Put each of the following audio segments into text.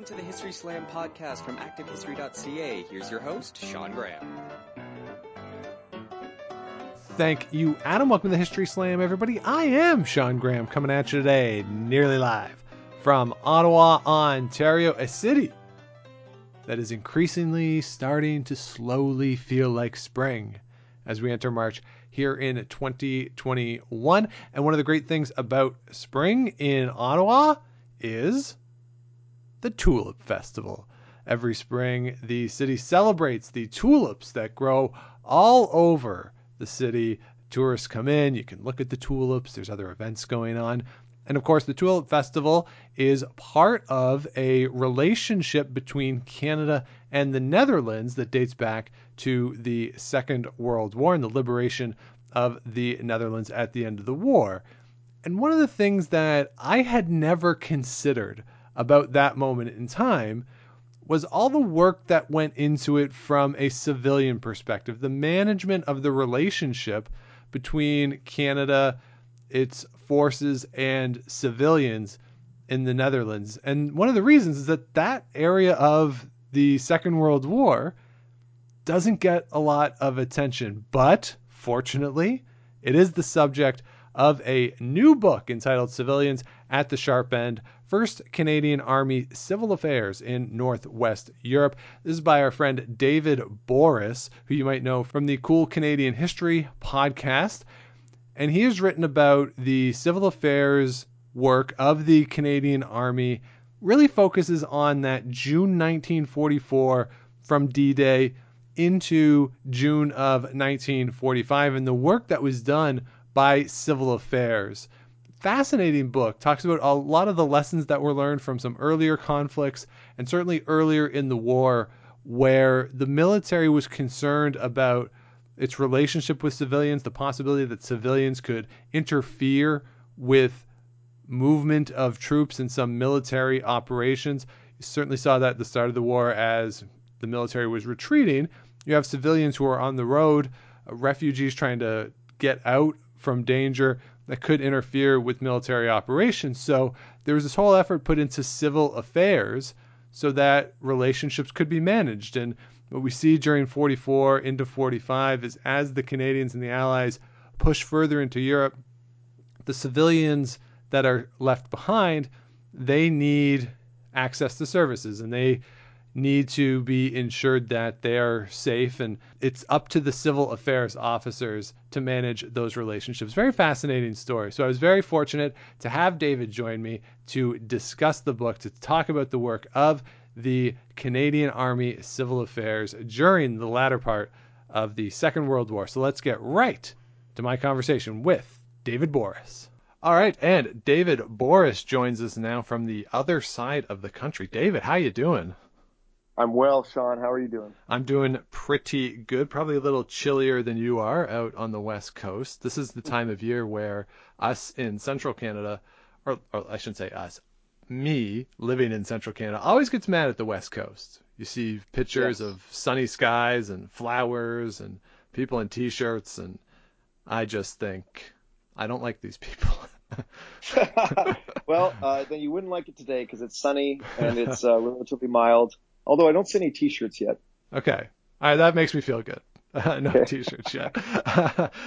welcome to the History Slam podcast from ActiveHistory.ca. Here's your host, Sean Graham. Thank you, Adam. Welcome to the History Slam, everybody. I am Sean Graham coming at you today, nearly live from Ottawa, Ontario, a city that is increasingly starting to slowly feel like spring as we enter March here in 2021. And one of the great things about spring in Ottawa is the Tulip Festival. Every spring, the city celebrates the tulips that grow all over the city. Tourists come in, you can look at the tulips, there's other events going on. And of course, the Tulip Festival is part of a relationship between Canada and the Netherlands that dates back to the Second World War and the liberation of the Netherlands at the end of the war. And one of the things that I had never considered about that moment in time was all the work that went into it from a civilian perspective, the management of the relationship between Canada, its forces, and civilians in the Netherlands. And one of the reasons is that that area of the Second World War doesn't get a lot of attention. But fortunately, it is the subject of a new book entitled Civilians at the Sharp End First Canadian Army Civil Affairs in Northwest Europe. This is by our friend David Borys, who you might know from the Cool Canadian History podcast. And he has written about the civil affairs work of the Canadian Army, really focuses on that June 1944 from D Day into June of 1945 and the work that was done by civil affairs fascinating book. Talks about a lot of the lessons that were learned from some earlier conflicts and certainly earlier in the war where the military was concerned about its relationship with civilians, the possibility that civilians could interfere with movement of troops in some military operations. You certainly saw that at the start of the war as the military was retreating. You have civilians who are on the road, uh, refugees trying to get out from danger that could interfere with military operations. So there was this whole effort put into civil affairs so that relationships could be managed. And what we see during 44 into 45 is as the Canadians and the Allies push further into Europe, the civilians that are left behind, they need access to services and they need to be ensured that they are safe and it's up to the civil affairs officers to manage those relationships. Very fascinating story. So I was very fortunate to have David join me to discuss the book, to talk about the work of the Canadian Army Civil Affairs during the latter part of the Second World War. So let's get right to my conversation with David Borys. All right, and David Borys joins us now from the other side of the country. David, how you doing? I'm well, Sean. How are you doing? I'm doing pretty good. Probably a little chillier than you are out on the west coast. This is the time of year where us in central Canada, or, or I shouldn't say us, me living in central Canada, always gets mad at the west coast. You see pictures yes. of sunny skies and flowers and people in t-shirts, and I just think I don't like these people. well, uh, then you wouldn't like it today because it's sunny and it's uh, relatively mild. Although I don't see any T-shirts yet. Okay, all right, that makes me feel good. no t-shirts yet.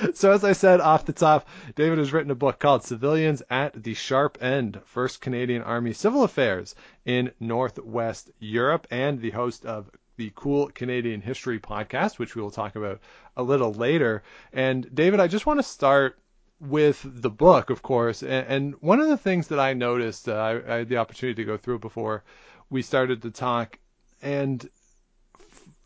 so as I said off the top, David has written a book called Civilians at the Sharp End, First Canadian Army Civil Affairs in Northwest Europe, and the host of the Cool Canadian History podcast, which we will talk about a little later. And David, I just want to start with the book, of course. And, and one of the things that I noticed, uh, I, I had the opportunity to go through before we started to talk, and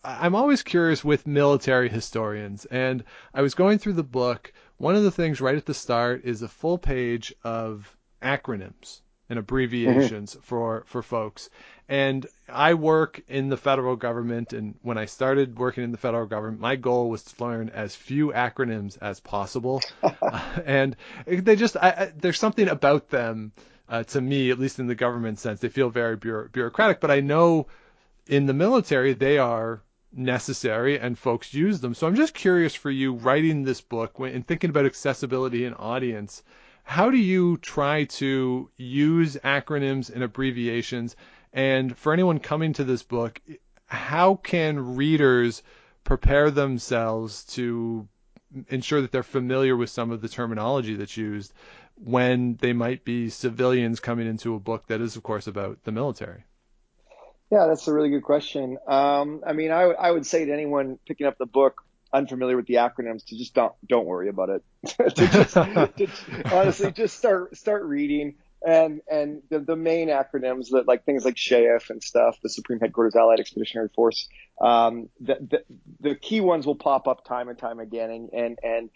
I'm always curious with military historians. And I was going through the book. One of the things right at the start is a full page of acronyms and abbreviations mm-hmm. for for folks. And I work in the federal government, and when I started working in the federal government, my goal was to learn as few acronyms as possible. uh, and they just, I, I, there's something about them, uh, to me, at least in the government sense, they feel very bureau- bureaucratic. But I know in the military they are necessary and folks use them. So I'm just curious for you writing this book and thinking about accessibility and audience how do you try to use acronyms and abbreviations And for anyone coming to this book, how can readers prepare themselves to ensure that they're familiar with some of the terminology that's used when they might be civilians coming into a book that is, of course, about the military? Yeah, that's a really good question. Um, I mean, I, I would say to anyone picking up the book unfamiliar with the acronyms to just don't don't worry about it. to just, to, honestly, just start start reading and and the, the main acronyms that like things like SHAEF and stuff, the Supreme Headquarters Allied Expeditionary Force, um, the, the, the key ones will pop up time and time again, and and and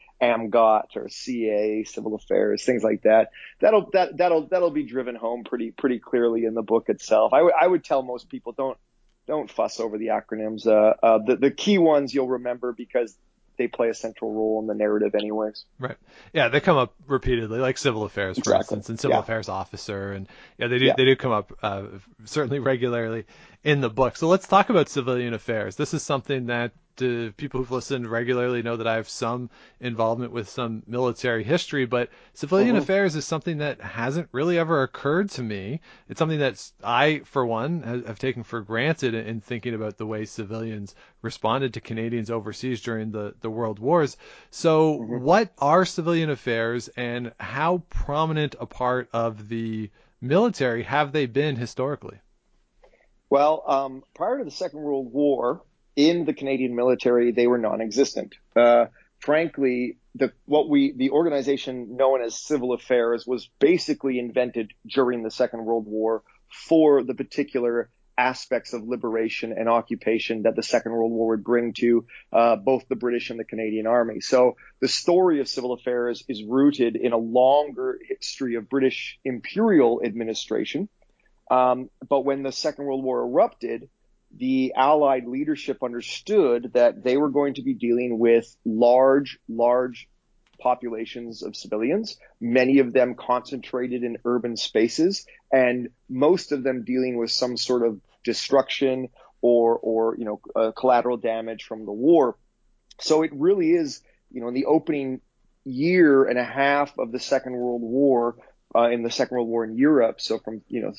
AMGOT or CA, Civil Affairs, things like that. That'll that that'll that'll be driven home pretty pretty clearly in the book itself. I would tell most people don't don't fuss over the acronyms. Uh, uh, the the key ones you'll remember because they play a central role in the narrative anyways. Right. Yeah, they come up repeatedly, like civil affairs, for Exactly. instance, and civil Yeah. affairs officer, and yeah, they do Yeah. they do come up uh, certainly regularly in the book. So let's talk about civilian affairs. This is something that uh, people who've listened regularly know that I have some involvement with some military history, but civilian Mhm. affairs is something that hasn't really ever occurred to me. It's something that I, for one, have, taken for granted in, in thinking about the way civilians responded to Canadians overseas during the, the world wars. So, Mhm. what are civilian affairs, and how prominent a part of the military have they been historically? Well, um, prior to the Second World War, in the Canadian military, they were non-existent. Uh, frankly, the what we the organization known as Civil Affairs was basically invented during the Second World War for the particular aspects of liberation and occupation that the Second World War would bring to uh, both the British and the Canadian Army. So the story of civil affairs is rooted in a longer history of British imperial administration. Um, but when the Second World War erupted, the Allied leadership understood that they were going to be dealing with large, large populations of civilians, many of them concentrated in urban spaces, and most of them dealing with some sort of destruction or, or you know, uh, collateral damage from the war. So it really is, you know, in the opening year and a half of the Second World War, uh, in the Second World War in Europe, so from you know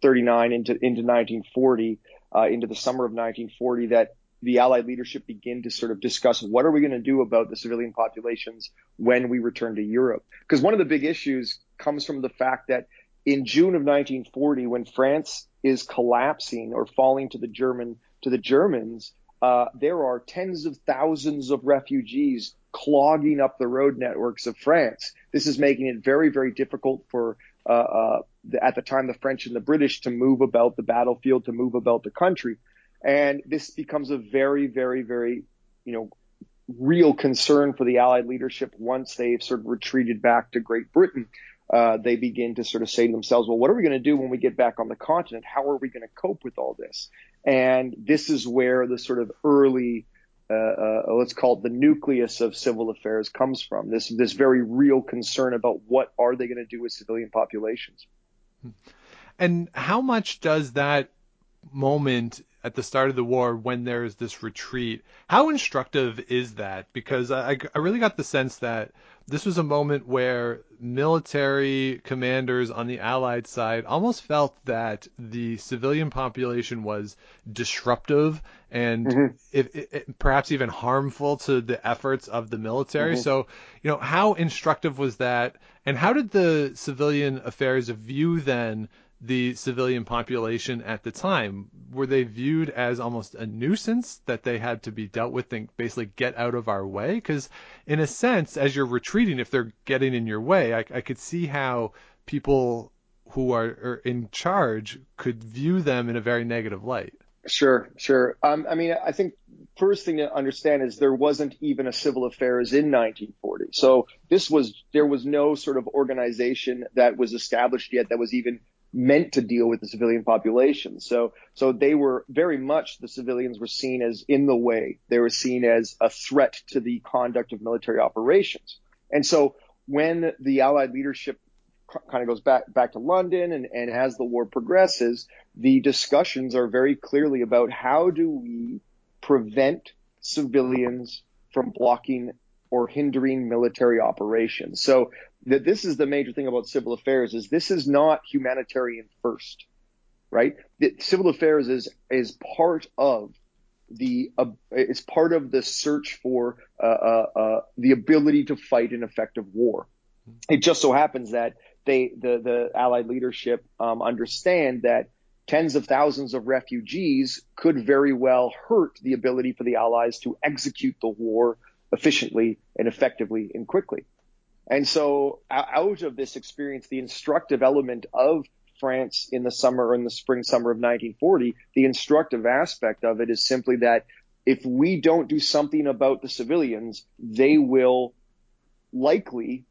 39 into into 1940, uh, into the summer of 1940, that the Allied leadership begin to sort of discuss what are we going to do about the civilian populations when we return to Europe? Because one of the big issues comes from the fact that in June of 1940, when France is collapsing or falling to the German to the Germans, uh, there are tens of thousands of refugees clogging up the road networks of France. This is making it very, very difficult for uh, uh, the, at the time the French and the British to move about the battlefield, to move about the country, and this becomes a very, very, very, you know, real concern for the Allied leadership once they've sort of retreated back to Great Britain. Uh, they begin to sort of say to themselves, well, what are we going to do when we get back on the continent? How are we going to cope with all this? And this is where the sort of early, uh, uh, let's call it the nucleus of civil affairs comes from. This this very real concern about what are they going to do with civilian populations. And how much does that moment at the start of the war when there's this retreat, how instructive is that? Because I, I really got the sense that this was a moment where military commanders on the Allied side almost felt that the civilian population was disruptive and Mhm. if, if, perhaps even harmful to the efforts of the military. Mhm. So, you know, how instructive was that? And how did the civilian affairs view then the civilian population at the time? Were they viewed as almost a nuisance that they had to be dealt with and basically get out of our way? Because, in a sense, as you're retreating, if they're getting in your way, I, I could see how people who are, are in charge could view them in a very negative light. Sure, sure. Um, I mean, I think first thing to understand is there wasn't even a civil affairs in 1940. So this was there was no sort of organization that was established yet that was even meant to deal with the civilian population. So so they were very much the civilians were seen as in the way. They were seen as a threat to the conduct of military operations. And so when the Allied leadership kind of goes back back to London and, and as the war progresses, the discussions are very clearly about how do we prevent civilians from blocking or hindering military operations. So that this is the major thing about civil affairs is this is not humanitarian first. right? The civil affairs is is part of the uh, is part of the search for uh, uh, uh, the ability to fight an effective war. It just so happens that they the the Allied leadership um, understand that tens of thousands of refugees could very well hurt the ability for the Allies to execute the war efficiently and effectively and quickly. And so out of this experience, the instructive element of France in the summer or in the spring summer of 1940, the instructive aspect of it is simply that if we don't do something about the civilians, they will likely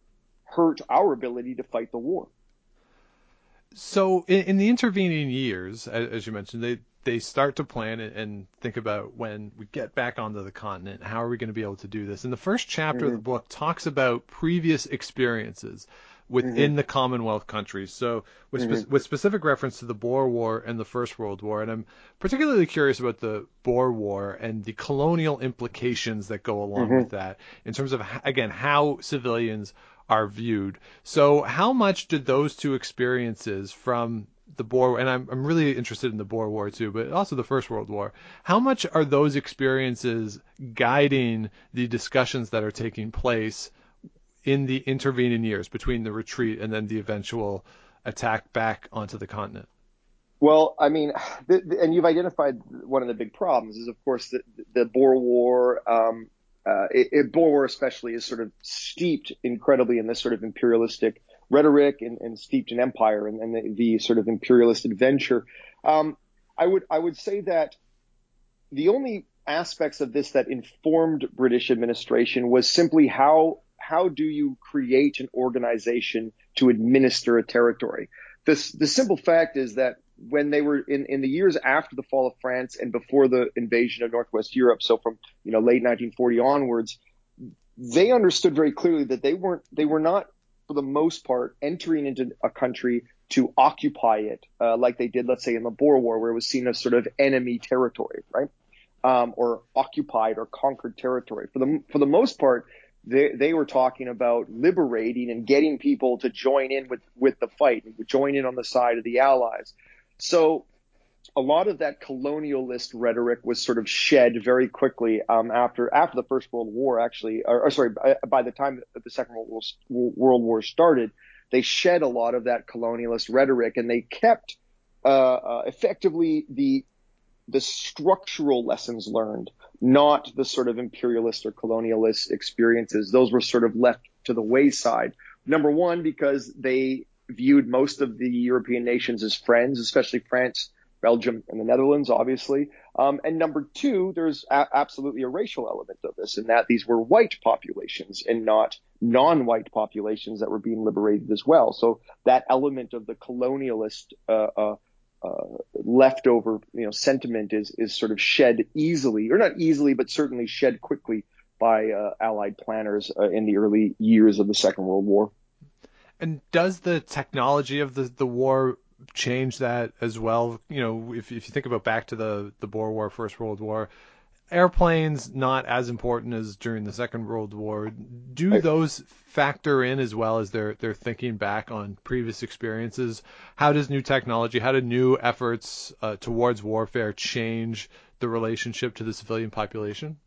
hurt our ability to fight the war. So in, in the intervening years, as, as, you mentioned, they they start to plan and think about when we get back onto the continent, how are we going to be able to do this? And the first chapter mm-hmm. of the book talks about previous experiences within mm-hmm. the Commonwealth countries. So with, mm-hmm. spe- with specific reference to the Boer War and the First World War, and I'm particularly curious about the Boer War and the colonial implications that go along mm-hmm. with that in terms of again how civilians are viewed. So how much did those two experiences from the Boer, War and I'm, I'm really interested in the Boer War too, but also the First World War. How much are those experiences guiding the discussions that are taking place in the intervening years between the retreat and then the eventual attack back onto the continent? Well, I mean, the, the, and you've identified one of the big problems is, of course, the, the Boer War. Um, uh, it, it, Boer War especially is sort of steeped incredibly in this sort of imperialistic rhetoric and, and steeped in empire and, and the, the, sort of imperialist adventure. Um, I would I would say that the only aspects of this that informed British administration was simply how how do you create an organization to administer a territory? This, the simple fact is that when they were in, in the years after the fall of France and before the invasion of Northwest Europe, so from you know late 1940 onwards, they understood very clearly that they weren't they were not for the most part entering into a country to occupy it uh, like they did, let's say, in the Boer War, where it was seen as sort of enemy territory, right? Um, or occupied or conquered territory. For the for the most part, they, they were talking about liberating and getting people to join in with, with the fight, and join in on the side of the Allies. So a lot of that colonialist rhetoric was sort of shed very quickly um, after after the First World War, actually, or, or sorry, by, by, the time the Second World War, World War started, they shed a lot of that colonialist rhetoric, and they kept uh, uh, effectively the the structural lessons learned, not the sort of imperialist or colonialist experiences. Those were sort of left to the wayside. Number one, because they viewed most of the European nations as friends, especially France, Belgium, and the Netherlands, obviously. Um, and number two, there's a- absolutely a racial element of this, in that these were white populations and not non-white populations that were being liberated as well. So that element of the colonialist uh, uh, uh, leftover you know sentiment is is sort of shed easily or not easily but certainly shed quickly by uh, allied planners uh, in the early years of the second world war and does the technology of the the war change that as well you know if if you think about back to the the boer war first world war airplanes not as important as during the Second World War. Do those factor in as well as they're they're thinking back on previous experiences? How does new technology, how do new efforts uh, towards warfare change the relationship to the civilian population?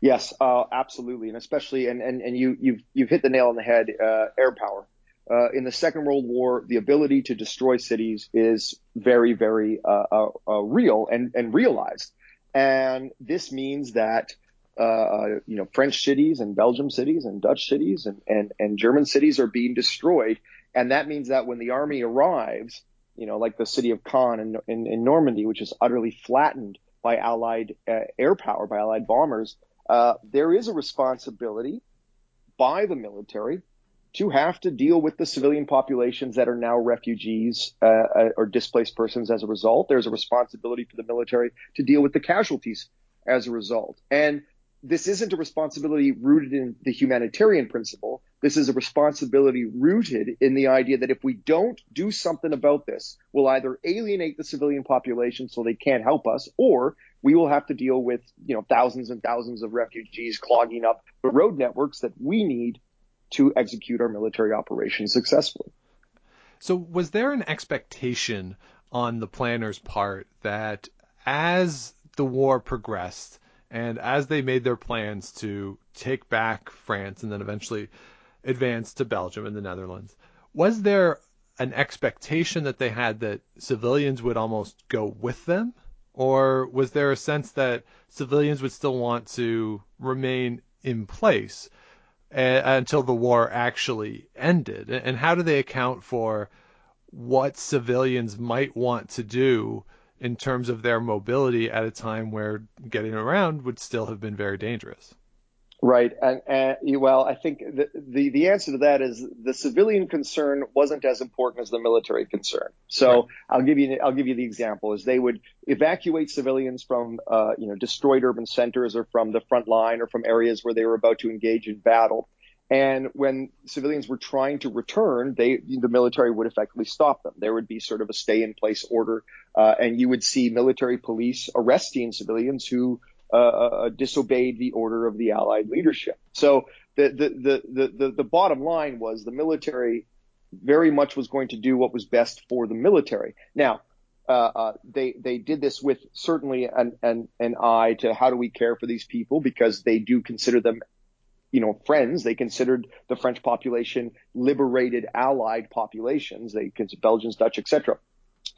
Yes, uh, absolutely, and especially and, and, and you you've you've hit the nail on the head. Uh, air power. Uh, in the Second World War, the ability to destroy cities is very, very uh, uh, uh, real and, and realized. And this means that, uh, you know, French cities and Belgium cities and Dutch cities and, and, and German cities are being destroyed. And that means that when the army arrives, you know, like the city of Caen in, in, in Normandy, which is utterly flattened by Allied uh, air power, by Allied bombers, uh, there is a responsibility by the military to have to deal with the civilian populations that are now refugees uh, uh, or displaced persons as a result. There's a responsibility for the military to deal with the casualties as a result. And this isn't a responsibility rooted in the humanitarian principle. This is a responsibility rooted in the idea that if we don't do something about this, we'll either alienate the civilian population so they can't help us, or we will have to deal with, you know, thousands and thousands of refugees clogging up the road networks that we need to execute our military operations successfully. So, was there an expectation on the planners' part that as the war progressed and as they made their plans to take back France and then eventually advance to Belgium and the Netherlands, was there an expectation that they had that civilians would almost go with them? Or was there a sense that civilians would still want to remain in place until the war actually ended? And how do they account for what civilians might want to do in terms of their mobility at a time where getting around would still have been very dangerous? Right, and, and well, I think the, the, the answer to that is the civilian concern wasn't as important as the military concern. So right. I'll give you I'll give you the example is they would evacuate civilians from uh, you know destroyed urban centers or from the front line or from areas where they were about to engage in battle. And when civilians were trying to return, they the military would effectively stop them. There would be sort of a stay in place order, uh, and you would see military police arresting civilians who uh, uh, disobeyed the order of the Allied leadership. So the, the, the, the, the bottom line was the military very much was going to do what was best for the military. Now, uh, uh, they they did this with certainly an, an an eye to how do we care for these people because they do consider them, you know, friends. They considered the French population liberated Allied populations. They Belgians, Dutch, etc.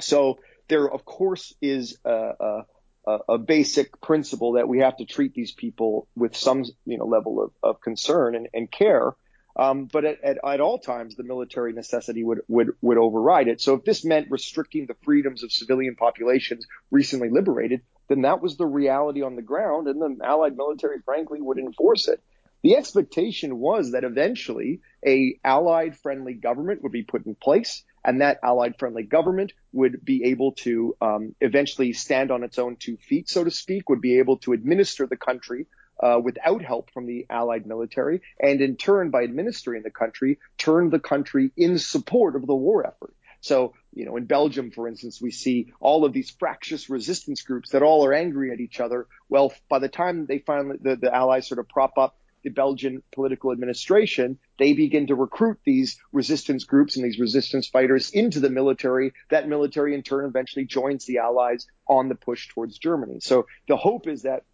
So there, of course, is a, a a, a, basic principle that we have to treat these people with some you know level of, of concern and, and care. Um, but at, at, at, all times, the military necessity would, would, would override it. So if this meant restricting the freedoms of civilian populations recently liberated, then that was the reality on the ground, and the Allied military, frankly, would enforce it. The expectation was that eventually a Allied friendly government would be put in place and that allied friendly government would be able to um, eventually stand on its own two feet, so to speak, would be able to administer the country uh, without help from the allied military, and in turn, by administering the country, turn the country in support of the war effort. So, you know, in Belgium, for instance, we see all of these fractious resistance groups that all are angry at each other. Well, by the time they finally, the, the Allies sort of prop up the Belgian political administration, they begin to recruit these resistance groups and these resistance fighters into the military. That military in turn eventually joins the Allies on the push towards Germany. So the hope is that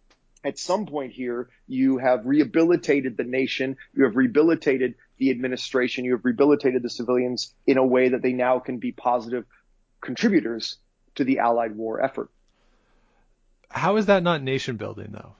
at some point here, you have rehabilitated the nation, you have rehabilitated the administration, you have rehabilitated the civilians in a way that they now can be positive contributors to the Allied war effort. How is that not nation building, though?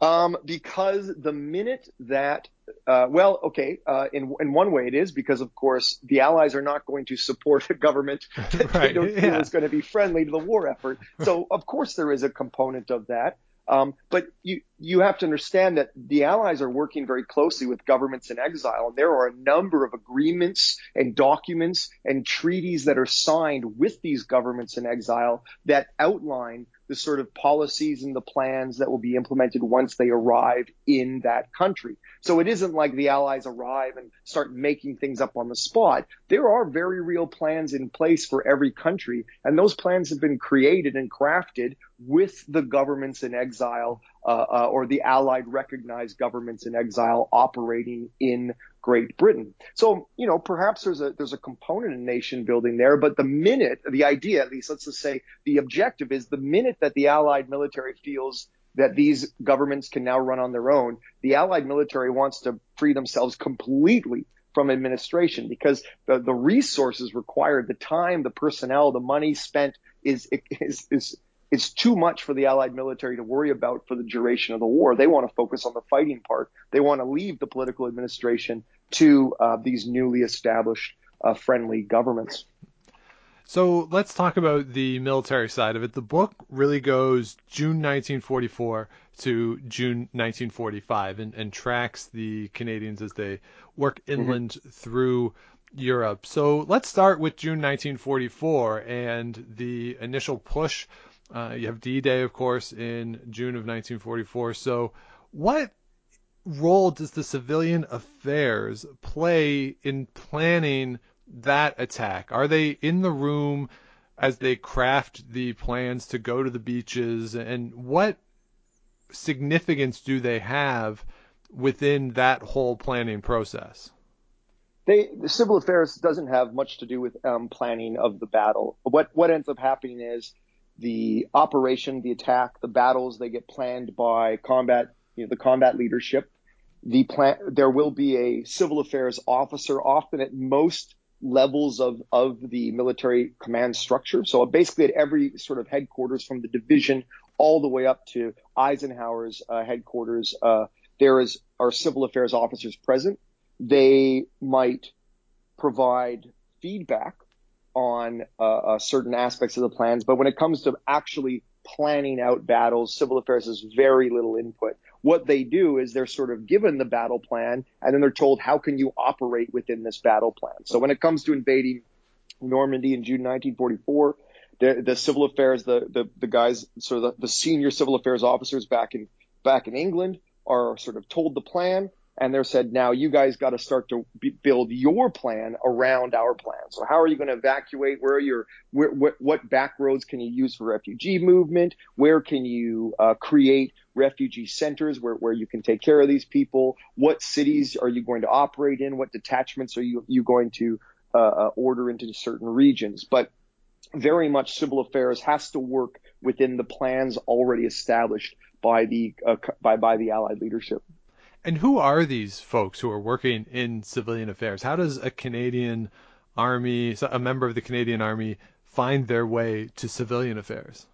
Um, because the minute that, uh, well, okay, uh, in in one way it is because of course the Allies are not going to support a government that right. they don't feel is going to be friendly to the war effort. So of course there is a component of that. Um, but you you have to understand that the Allies are working very closely with governments in exile, and there are a number of agreements and documents and treaties that are signed with these governments in exile that outline the sort of policies and the plans that will be implemented once they arrive in that country. So it isn't like the Allies arrive and start making things up on the spot. There are very real plans in place for every country, and those plans have been created and crafted with the governments in exile uh, uh, or the Allied recognized governments in exile operating in Great Britain. So, you know, perhaps there's a there's a component in nation building there, but the minute the idea, at least let's just say the objective is the minute that the Allied military feels that these governments can now run on their own, the Allied military wants to free themselves completely from administration because the, the resources required, the time, the personnel, the money spent is, is, is, is too much for the Allied military to worry about for the duration of the war. They want to focus on the fighting part. They want to leave the political administration to uh, these newly established uh, friendly governments. So let's talk about the military side of it. The book really goes June 1944 to June 1945 and, and tracks the Canadians as they work mm-hmm. inland mm-hmm. through Europe. So let's start with June 1944 and the initial push. Uh, you have D-Day, of course, in June of 1944. So what role does the civilian affairs play in planning that attack? Are they in the room as they craft the plans to go to the beaches? And what significance do they have within that whole planning process? they the civil affairs doesn't have much to do with um, planning of the battle. What what ends up happening is the operation, the attack, the battles they get planned by combat, you know, the combat leadership. The plan there will be a civil affairs officer, often at most levels of of the military command structure. So basically, at every sort of headquarters, from the division all the way up to Eisenhower's uh, headquarters, uh, there is are civil affairs officers present. They might provide feedback on uh, uh, certain aspects of the plans, but when it comes to actually planning out battles, civil affairs has very little input. What they do is they're sort of given the battle plan, and then they're told how can you operate within this battle plan. So when it comes to invading Normandy in June 1944, the, the civil affairs, the, the, the guys, sort of the, the senior civil affairs officers back in back in England are sort of told the plan and they're said, now you guys got to start to be, build your plan around our plan. So how are you going to evacuate? Where are your, where, what, what back roads can you use for refugee movement? Where can you uh, create refugee centers where, where you can take care of these people? What cities are you going to operate in? What detachments are you, you going to uh, uh, order into certain regions? But very much civil affairs has to work within the plans already established by the uh, by by the Allied leadership. And who are these folks who are working in civilian affairs? How does a Canadian Army, a member of the Canadian Army, find their way to civilian affairs?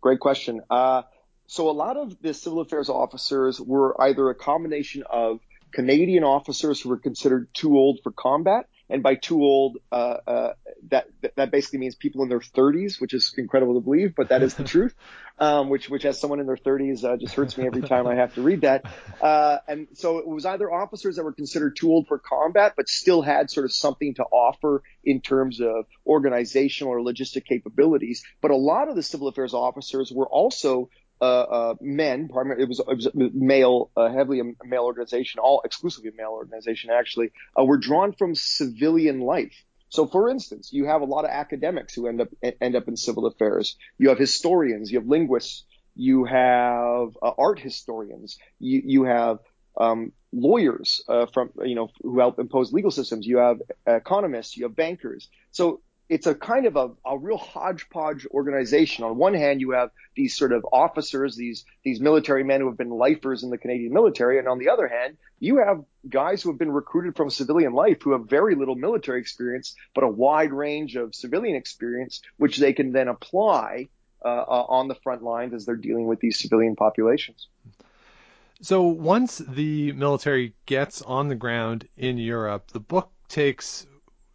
Great question. Uh, so a lot of the civil affairs officers were either a combination of Canadian officers who were considered too old for combat and by too old, uh, uh, that that basically means people in their 30s, which is incredible to believe, but that is the truth. Um, which which as someone in their 30s uh, just hurts me every time I have to read that. Uh, and so it was either officers that were considered too old for combat, but still had sort of something to offer in terms of organizational or logistic capabilities. But a lot of the civil affairs officers were also uh, uh, men, primarily it was, it was male, uh, heavily a male organization, all exclusively a male organization actually, uh, were drawn from civilian life. So, for instance, you have a lot of academics who end up end up in civil affairs. You have historians, you have linguists, you have uh, art historians, you you have um, lawyers uh, from you know who help impose legal systems. You have economists, you have bankers. So it's a kind of a, a real hodgepodge organization. On one hand, you have these sort of officers, these these military men who have been lifers in the Canadian military, and on the other hand, you have guys who have been recruited from civilian life who have very little military experience, but a wide range of civilian experience, which they can then apply uh, uh, on the front lines as they're dealing with these civilian populations. So once the military gets on the ground in Europe, the book takes,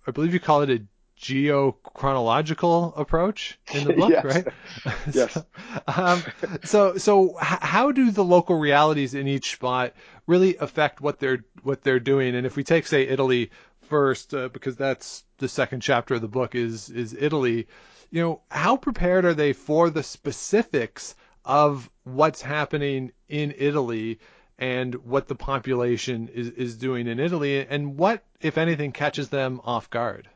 I believe you call it a geochronological approach in the book, yes. right? yes. so, um, so, so how do the local realities in each spot really affect what they're what they're doing? And if we take, say, Italy first, uh, because that's the second chapter of the book is is Italy. You know, how prepared are they for the specifics of what's happening in Italy? and what the population is, is doing in Italy, and what, if anything, catches them off guard.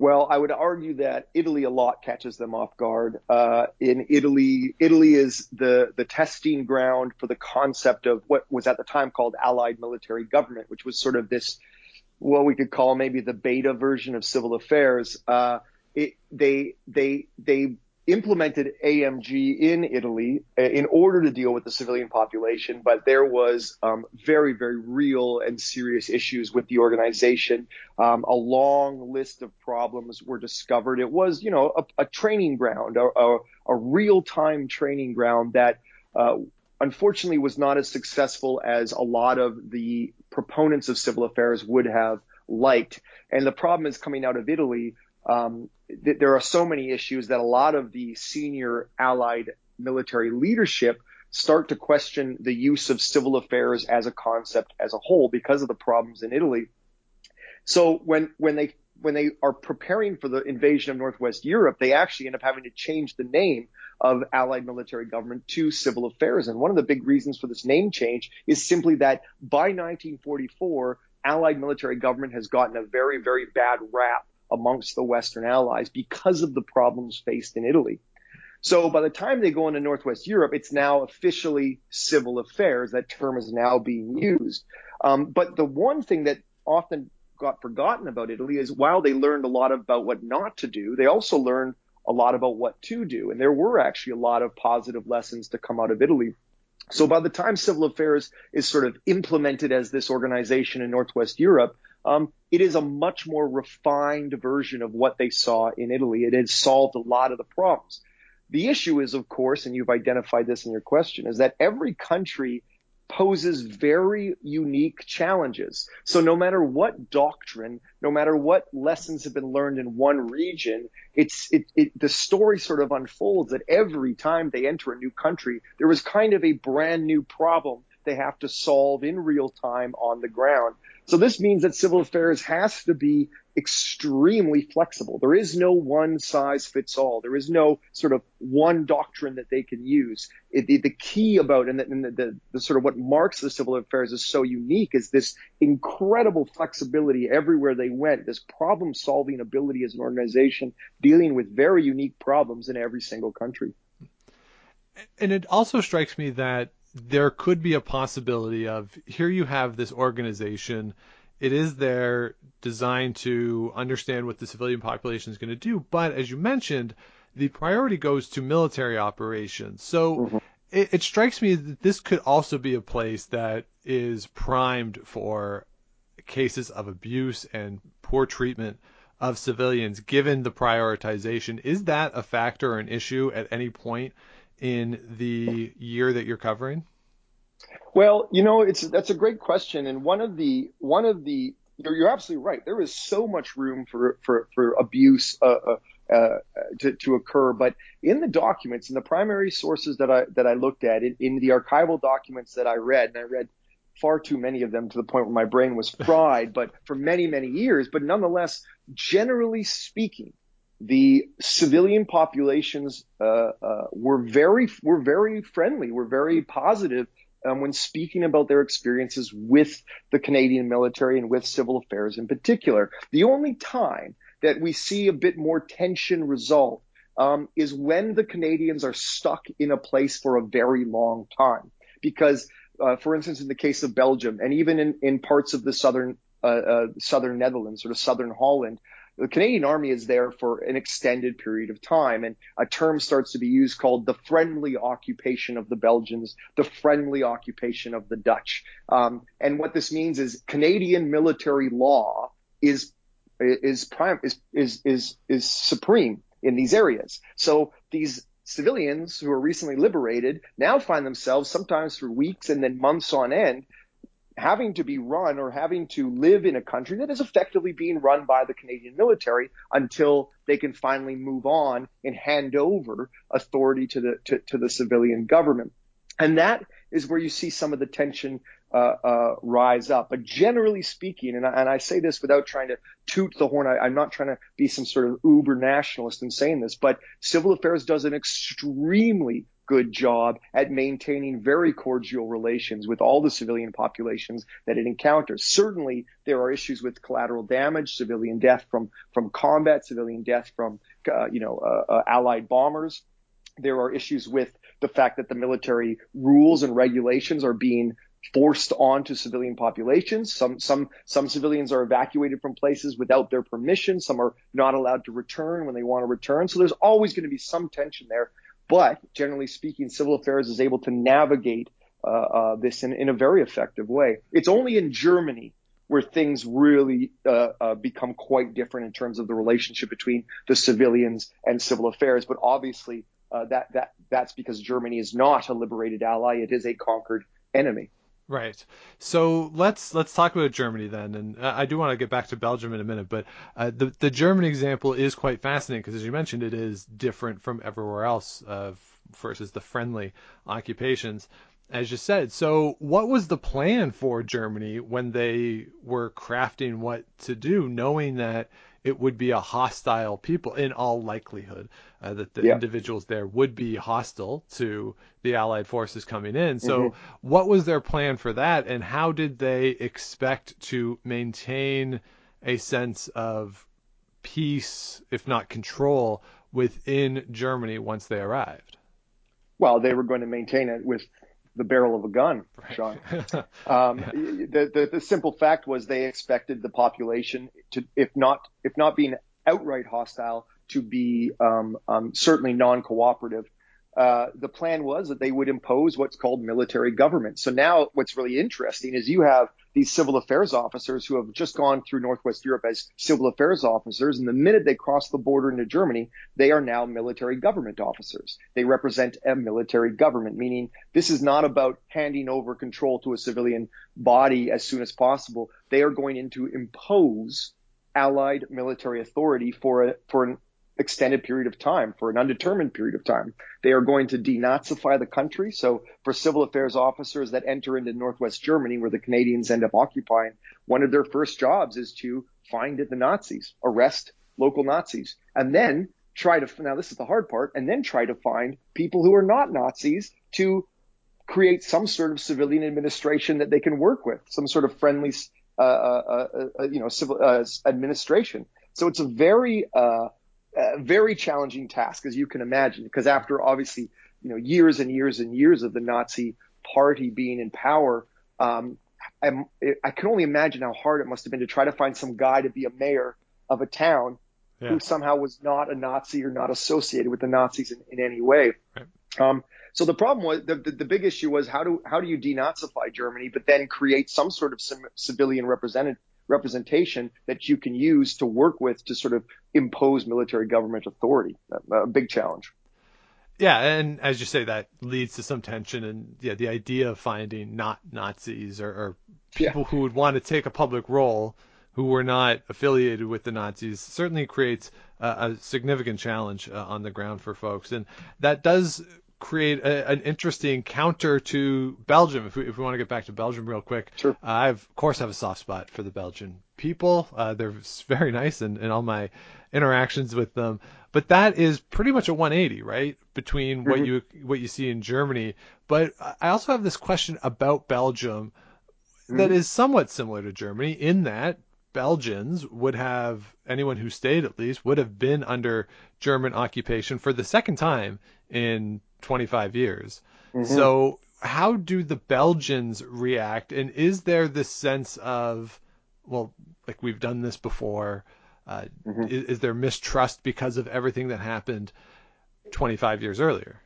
Well, I would argue that Italy a lot catches them off guard. Uh, in Italy, Italy is the the testing ground for the concept of what was at the time called Allied military government, which was sort of this, what we could call maybe the beta version of civil affairs. Uh, it, they they they implemented AMG in Italy uh, in order to deal with the civilian population, but there was um, very, very real and serious issues with the organization. Um, a long list of problems were discovered. It was, you know, a, a training ground, a, a, a real-time training ground that uh, unfortunately was not as successful as a lot of the proponents of civil affairs would have liked. And the problem is coming out of Italy um, th- there are so many issues that a lot of the senior allied military leadership start to question the use of civil affairs as a concept as a whole because of the problems in Italy. So when when they when they are preparing for the invasion of Northwest Europe, they actually end up having to change the name of Allied military government to civil affairs. And one of the big reasons for this name change is simply that by 1944, Allied military government has gotten a very, very bad rap amongst the Western allies because of the problems faced in Italy. So by the time they go into Northwest Europe, it's now officially civil affairs. That term is now being used. Um, but the one thing that often got forgotten about Italy is while they learned a lot about what not to do, they also learned a lot about what to do. And there were actually a lot of positive lessons to come out of Italy. So by the time civil affairs is sort of implemented as this organization in Northwest Europe, um, it is a much more refined version of what they saw in Italy. It has solved a lot of the problems. The issue is, of course, and you've identified this in your question, is that every country poses very unique challenges. So no matter what doctrine, no matter what lessons have been learned in one region, it's it, it, the story sort of unfolds that every time they enter a new country, there is kind of a brand new problem they have to solve in real time on the ground. So this means that civil affairs has to be extremely flexible. There is no one size fits all. There is no sort of one doctrine that they can use. It, the, the, key about and, the, and the, the, sort of what marks the civil affairs is so unique is this incredible flexibility everywhere they went, this problem solving ability as an organization dealing with very unique problems in every single country. And it also strikes me that there could be a possibility of here you have this organization. It is there designed to understand what the civilian population is going to do, but as you mentioned, the priority goes to military operations. So mm-hmm. it, it strikes me that this could also be a place that is primed for cases of abuse and poor treatment of civilians given the prioritization. Is that a factor or an issue at any point in the year that you're covering? Well, you know, it's that's a great question, and one of the one of the you're, you're absolutely right. There is so much room for for for abuse. Uh, uh, uh, to, to occur, but in the documents, in the primary sources that I that I looked at, in, in the archival documents that I read, and I read far too many of them to the point where my brain was fried, but for many, many years. But nonetheless, generally speaking, the civilian populations uh, uh, were very were very friendly, were very positive um, when speaking about their experiences with the Canadian military and with civil affairs in particular. The only time that we see a bit more tension result um, is when the Canadians are stuck in a place for a very long time. Because, uh, for instance, in the case of Belgium, and even in, in parts of the southern uh, uh, southern Netherlands, sort of southern Holland, the Canadian Army is there for an extended period of time, and a term starts to be used called the friendly occupation of the Belgians, the friendly occupation of the Dutch. Um, and what this means is Canadian military law is is prime is is is is supreme in these areas. So these civilians who are recently liberated now find themselves sometimes for weeks and then months on end having to be run or having to live in a country that is effectively being run by the Canadian military until they can finally move on and hand over authority to the to, to the civilian government. And that is where you see some of the tension uh, uh, rise up. But generally speaking, and I, and I, say this without trying to toot the horn, I, am not trying to be some sort of uber nationalist in saying this, but civil affairs does an extremely good job at maintaining very cordial relations with all the civilian populations that it encounters. Certainly, there are issues with collateral damage, civilian death from from combat, civilian death from uh, you know uh, uh, allied bombers. There are issues with the fact that the military rules and regulations are being forced onto civilian populations. Some some some civilians are evacuated from places without their permission. Some are not allowed to return when they want to return. So there's always going to be some tension there. But generally speaking, civil affairs is able to navigate uh, uh, this in, in, a very effective way. It's only in Germany where things really uh, uh, become quite different in terms of the relationship between the civilians and civil affairs. But obviously, uh, that that that's because Germany is not a liberated ally; it is a conquered enemy. Right. So let's let's talk about Germany then, and I do want to get back to Belgium in a minute, but uh, the the German example is quite fascinating because, as you mentioned, it is different from everywhere else uh, versus the friendly occupations, as you said. So, what was the plan for Germany when they were crafting what to do, knowing that it would be a hostile people in all likelihood uh, that the yeah. individuals there would be hostile to the allied forces coming in so mm-hmm. what was their plan for that and how did they expect to maintain a sense of peace if not control within Germany once they arrived well they were going to maintain it with the barrel of a gun, Sean. um, the, the, the simple fact was they expected the population to, if not if not being outright hostile, to be um, um, certainly non-cooperative. Uh, the plan was that they would impose what's called military government. So now what's really interesting is you have these civil affairs officers who have just gone through Northwest Europe as civil affairs officers. And the minute they cross the border into Germany, they are now military government officers. They represent a military government, meaning this is not about handing over control to a civilian body as soon as possible. They are going in to impose allied military authority for a, for an extended period of time, for an undetermined period of time. They are going to denazify the country. So for civil affairs officers that enter into Northwest Germany, where the Canadians end up occupying, one of their first jobs is to find the Nazis, arrest local Nazis, and then try to, now this is the hard part, and then try to find people who are not Nazis to create some sort of civilian administration that they can work with, some sort of friendly, uh, uh, uh, uh you know, civil uh, administration. So it's a very, uh, a very challenging task, as you can imagine, because after obviously, you know, years and years and years of the Nazi party being in power, um, I, I can only imagine how hard it must have been to try to find some guy to be a mayor of a town yeah. who somehow was not a Nazi or not associated with the Nazis in, in any way. Right. Um, so the problem was the, the, the, big issue was how do how do you denazify Germany, but then create some sort of civilian representative representation that you can use to work with to sort of impose military government authority. A, a big challenge. Yeah, and as you say, that leads to some tension, and yeah, the idea of finding not Nazis or, or people yeah. who would want to take a public role who were not affiliated with the Nazis certainly creates a, a significant challenge uh, on the ground for folks, and that does create a, an interesting counter to Belgium. If we, if we want to get back to Belgium real quick, sure. Uh, I of course have a soft spot for the Belgian people. Uh, they're very nice in, in all my interactions with them. But that is pretty much a 180, right, between mm-hmm. what you what you see in Germany. But I also have this question about Belgium mm-hmm. that is somewhat similar to Germany in that Belgians would have anyone who stayed at least would have been under German occupation for the second time in 25 years. Mm-hmm. So how do the Belgians react? And is there this sense of, well, like we've done this before? Uh, mm-hmm. is, is, there mistrust because of everything that happened 25 years earlier?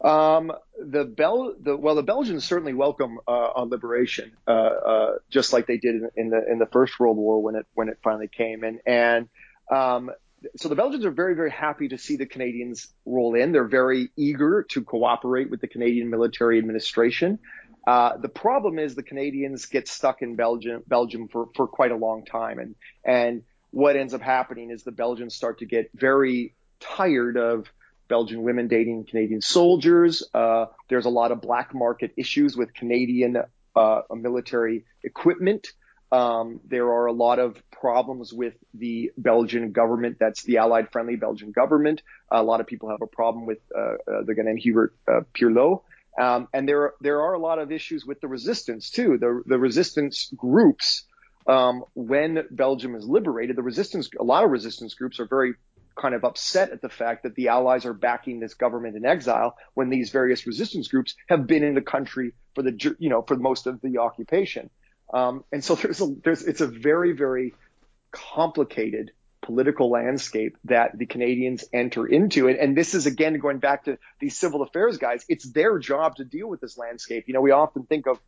Um, the Bel, the well, the Belgians certainly welcome uh, on liberation, uh, uh, just like they did in, in, the in the First World War when it when it finally came. And and um, so the Belgians are very, very happy to see the Canadians roll in. They're very eager to cooperate with the Canadian military administration. Uh, the problem is the Canadians get stuck in Belgium, Belgium for, for quite a long time. And, and what ends up happening is the Belgians start to get very tired of Belgian women dating Canadian soldiers. Uh, there's a lot of black market issues with Canadian uh, military equipment. Um, there are a lot of problems with the Belgian government. That's the Allied friendly Belgian government. A lot of people have a problem with uh, uh, the Ghanaian Hubert uh, Pierlot. Um, and there, there are a lot of issues with the resistance too. The, the resistance groups, um, when Belgium is liberated, the resistance, a lot of resistance groups are very kind of upset at the fact that the Allies are backing this government in exile when these various resistance groups have been in the country for the, you know, for most of the occupation. Um, and so there's a, there's, it's a very, very complicated political landscape that the Canadians enter into. And, and, this is again going back to these civil affairs guys. It's their job to deal with this landscape. You know, we often think of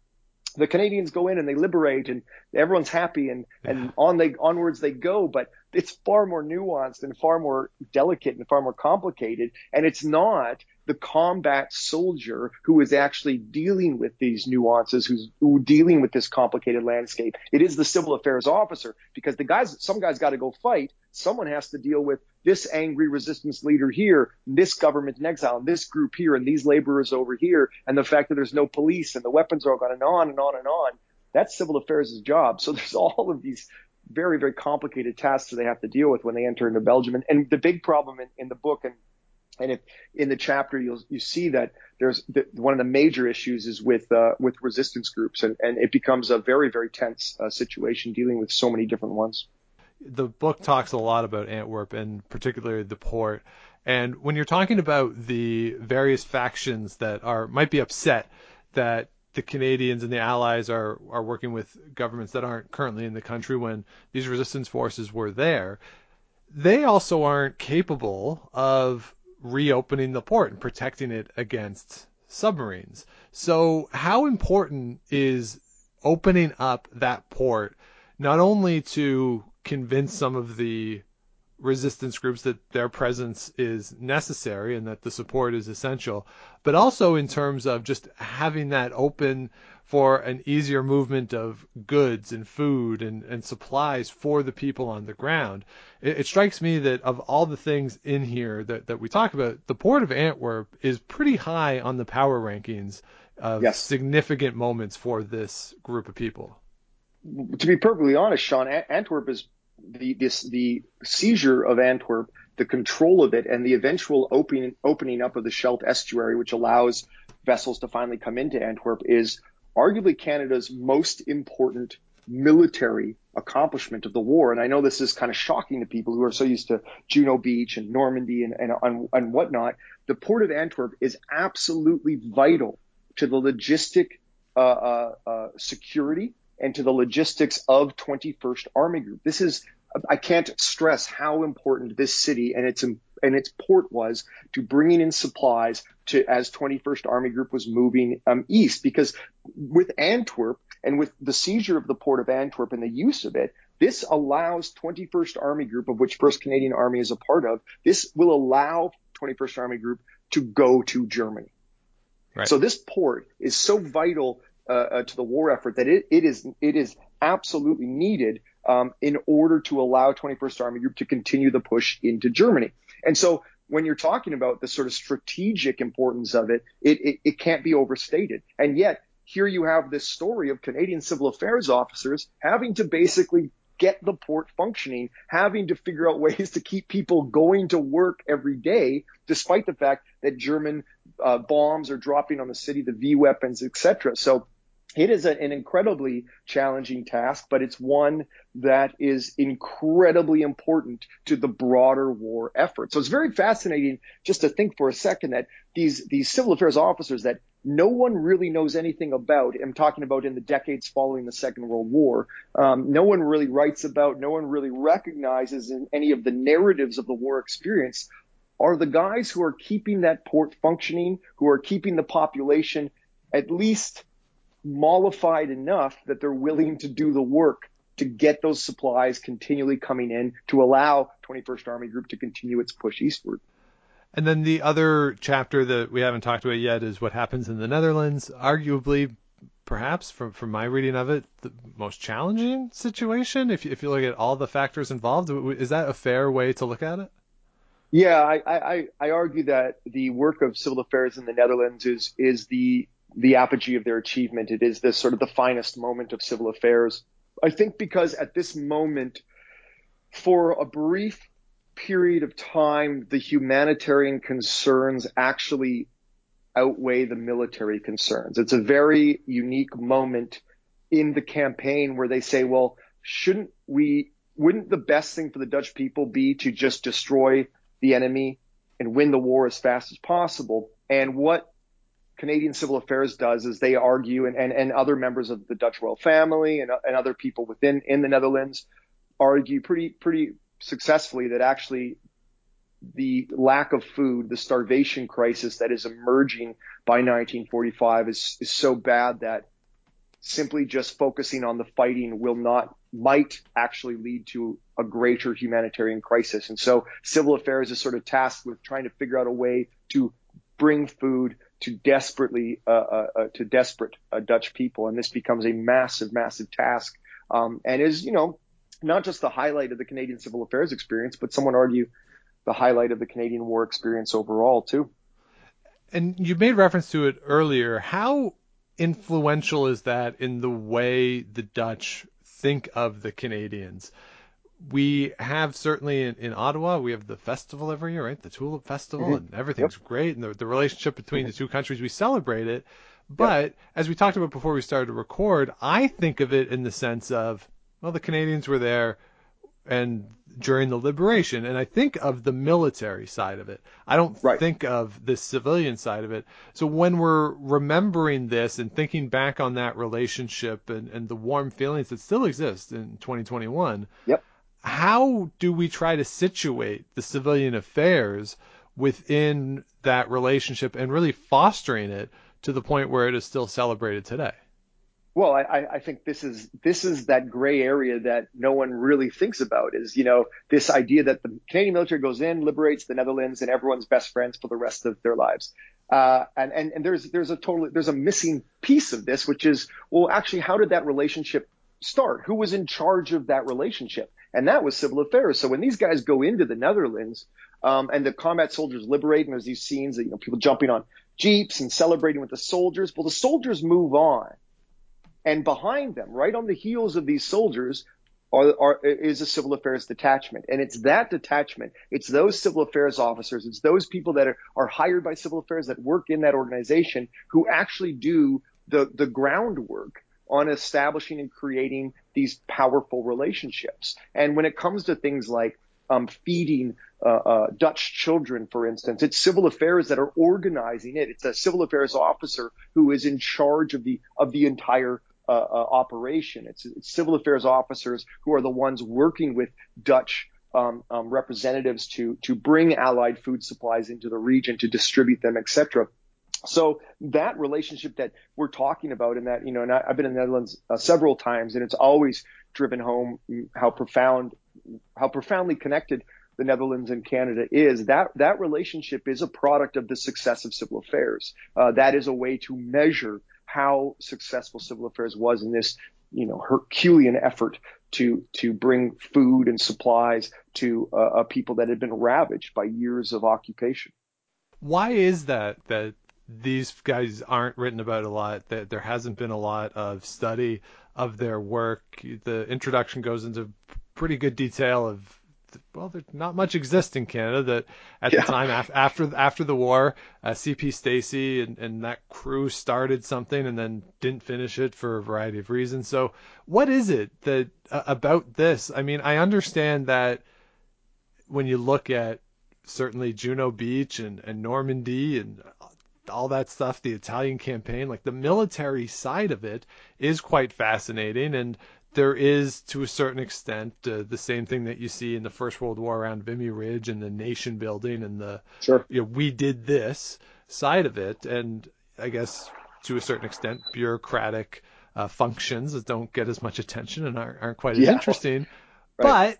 the Canadians go in and they liberate and everyone's happy and, and on they onwards they go, but it's far more nuanced and far more delicate and far more complicated. And it's not the combat soldier who is actually dealing with these nuances, who's who dealing with this complicated landscape. It is the civil affairs officer because the guys, some guys got to go fight. Someone has to deal with this angry resistance leader here, this government in exile, and this group here, and these laborers over here, and the fact that there's no police and the weapons are all gone and on and on and on. That's civil affairs' job. So there's all of these very, very complicated tasks that they have to deal with when they enter into Belgium. And, and the big problem in, in the book, and and if in the chapter you'll you see that there's the, one of the major issues is with uh, with resistance groups, and, and it becomes a very very tense uh, situation dealing with so many different ones. The book talks a lot about Antwerp and particularly the port, And when you're talking about the various factions that are might be upset that the Canadians and the Allies are are working with governments that aren't currently in the country when these resistance forces were there, they also aren't capable of reopening the port and protecting it against submarines. So how important is opening up that port not only to convince some of the resistance groups that their presence is necessary and that the support is essential, but also in terms of just having that open for an easier movement of goods and food and, and supplies for the people on the ground. It, it strikes me that of all the things in here that, that we talk about, the port of Antwerp is pretty high on the power rankings of Yes. significant moments for this group of people. to be perfectly honest, Sean, Antwerp is the this the seizure of Antwerp, the control of it, and the eventual opening opening up of the Scheldt estuary, which allows vessels to finally come into Antwerp, is arguably Canada's most important military accomplishment of the war. And I know this is kind of shocking to people who are so used to Juno Beach and Normandy and and, and, and whatnot. The port of Antwerp is absolutely vital to the logistic uh, uh, uh, security and to the logistics of 21st Army Group. This is, I can't stress how important this city and its and its port was to bringing in supplies to as 21st Army Group was moving um, east. Because with Antwerp and with the seizure of the port of Antwerp and the use of it, this allows 21st Army Group, of which 1st Canadian Army is a part of, this will allow 21st Army Group to go to Germany. Right. So this port is so vital uh, uh, to the war effort that it, it is it is absolutely needed um, in order to allow 21st Army Group to continue the push into Germany. And so when you're talking about the sort of strategic importance of it, it, it, it can't be overstated. And yet here you have this story of Canadian civil affairs officers having to basically get the port functioning, having to figure out ways to keep people going to work every day, despite the fact that German uh, bombs are dropping on the city, the V weapons, etc. So it is an incredibly challenging task, but it's one that is incredibly important to the broader war effort. So it's very fascinating just to think for a second that these these civil affairs officers that no one really knows anything about. I'm talking about in the decades following the Second World War. Um, no one really writes about, no one really recognizes in any of the narratives of the war experience are the guys who are keeping that port functioning, who are keeping the population at least mollified enough that they're willing to do the work to get those supplies continually coming in to allow 21st Army Group to continue its push eastward. And then the other chapter that we haven't talked about yet is what happens in the Netherlands. Arguably, perhaps from from my reading of it, the most challenging situation. If you, if you look at all the factors involved, is that a fair way to look at it? Yeah, I, I, I argue that the work of civil affairs in the Netherlands is is the the apogee of their achievement. It is this sort of the finest moment of civil affairs. I think because at this moment, for a brief period of time, the humanitarian concerns actually outweigh the military concerns. It's a very unique moment in the campaign where they say, well, shouldn't we, wouldn't the best thing for the Dutch people be to just destroy the enemy and win the war as fast as possible? And what Canadian Civil Affairs does is they argue, and, and, and other members of the Dutch royal family and, and other people within in the Netherlands argue pretty pretty successfully that actually the lack of food, the starvation crisis that is emerging by 1945 is, is so bad that simply just focusing on the fighting will not, might actually lead to a greater humanitarian crisis. And so civil affairs is sort of tasked with trying to figure out a way to bring food to desperately, uh, uh, uh, to desperate uh, Dutch people. And this becomes a massive, massive task. Um, and is, you know, not just the highlight of the Canadian civil affairs experience, but someone argue the highlight of the Canadian war experience overall too. And you made reference to it earlier. How influential is that in the way the Dutch think of the Canadians? We have certainly in, in Ottawa, we have the festival every year, right? The Tulip Festival, mm-hmm. and everything's yep. great. And the, the relationship between mm-hmm. the two countries, we celebrate it. But yep. as we talked about before we started to record, I think of it in the sense of, well, the Canadians were there and during the liberation. And I think of the military side of it. I don't Right. think of the civilian side of it. So when we're remembering this and thinking back on that relationship and, and the warm feelings that still exist in 2021, Yep. How do we try to situate the civilian affairs within that relationship and really fostering it to the point where it is still celebrated today? Well, I, I think this is this is that gray area that no one really thinks about. Is you know this idea that the Canadian military goes in, liberates the Netherlands, and everyone's best friends for the rest of their lives. Uh, and, and and there's there's a totally there's a missing piece of this, which is well, actually, how did that relationship start? Who was in charge of that relationship? And that was civil affairs. So when these guys go into the Netherlands, um, and the combat soldiers liberate, and there's these scenes of you know people jumping on jeeps and celebrating with the soldiers. Well, the soldiers move on. And behind them, right on the heels of these soldiers, are, are, is a civil affairs detachment. And it's that detachment, it's those civil affairs officers, it's those people that are, are hired by civil affairs that work in that organization who actually do the, the groundwork on establishing and creating these powerful relationships. And when it comes to things like um, feeding uh, uh, Dutch children, for instance. It's civil affairs that are organizing it. It's a civil affairs officer who is in charge of the of the entire uh, uh, operation. It's, it's civil affairs officers who are the ones working with Dutch um, um, representatives to to bring Allied food supplies into the region to distribute them, etc. So that relationship that we're talking about, and that you know, and I, I've been in the Netherlands uh, several times, and it's always driven home how profound, how profoundly connected the Netherlands and Canada is. That that relationship is a product of the success of civil affairs. Uh, that is a way to measure how successful civil affairs was in this, you know, Herculean effort to to bring food and supplies to uh, a people that had been ravaged by years of occupation. Why is that that these guys aren't written about a lot. That there hasn't been a lot of study of their work. The introduction goes into pretty good detail of well there's not much exists in canada that at Yeah. the time af- after after the war uh, C.P. Stacey and, and that crew started something and then didn't finish it for a variety of reasons. So what is it that uh, about this? I mean i understand that when you look at certainly Juno Beach and, and Normandy and all that stuff, the Italian campaign, like the military side of it is quite fascinating. And there is, to a certain extent, uh, the same thing that you see in the First World War around Vimy Ridge and the nation building and the, Sure. you know, we did this side of it. And I guess to a certain extent, bureaucratic uh, functions that don't get as much attention and aren't, aren't quite as Yeah. interesting. Right. But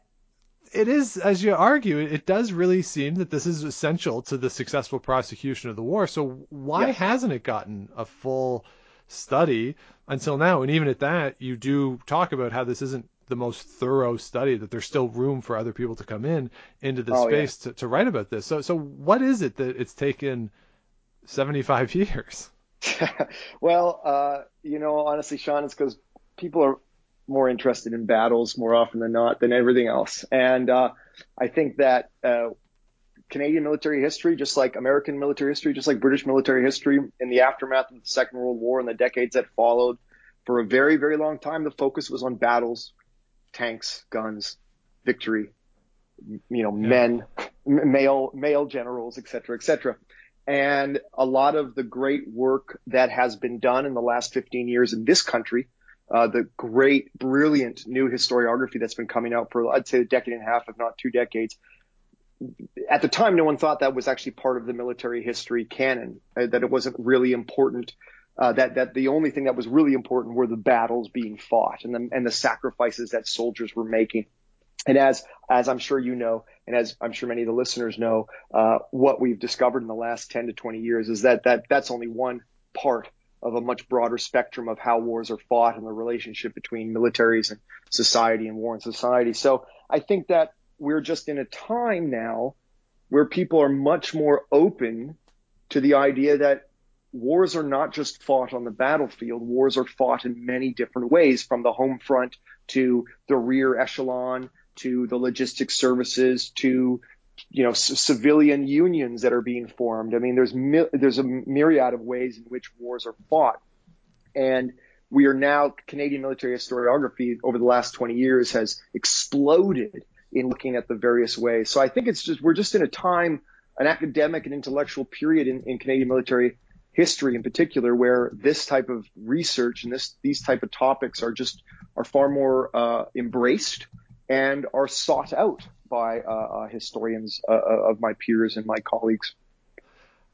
it is, as you argue, it does really seem that this is essential to the successful prosecution of the war. So why Yes. hasn't it gotten a full study until now? And even at that, you do talk about how this isn't the most thorough study, that there's still room for other people to come in into the Oh, yeah. space to, to write about this. So, so what is it that it's taken 75 years? well, uh, you know, honestly, Sean, it's because people are more interested in battles more often than not than everything else. And uh, I think that uh, Canadian military history, just like American military history, just like British military history, in the aftermath of the Second World War and the decades that followed, for a very, very long time, the focus was on battles, tanks, guns, victory, you know, men, m- male, male generals, et cetera, et cetera. And a lot of the great work that has been done in the last 15 years in this country, uh, the great, brilliant new historiography that's been coming out for, I'd say, a decade and a half, if not two decades. At the time, no one thought that was actually part of the military history canon, uh, that it wasn't really important. Uh, that that the only thing that was really important were the battles being fought and the and the sacrifices that soldiers were making. And as as I'm sure you know, and as I'm sure many of the listeners know, uh, what we've discovered in the last 10 to 20 years is that that that's only one part of a much broader spectrum of how wars are fought and the relationship between militaries and society and war and society. So I think that we're just in a time now where people are much more open to the idea that wars are not just fought on the battlefield. Wars are fought in many different ways, from the home front to the rear echelon to the logistics services to you know c- civilian unions that are being formed. I mean, there's mi- there's a myriad of ways in which wars are fought, and we are now Canadian military historiography over the last 20 years has exploded in looking at the various ways. So I think it's just we're just in a time, an academic and intellectual period in, in Canadian military history in particular, where this type of research and this these type of topics are just are far more uh, embraced and are sought out by uh, uh historians uh, of my peers and my colleagues.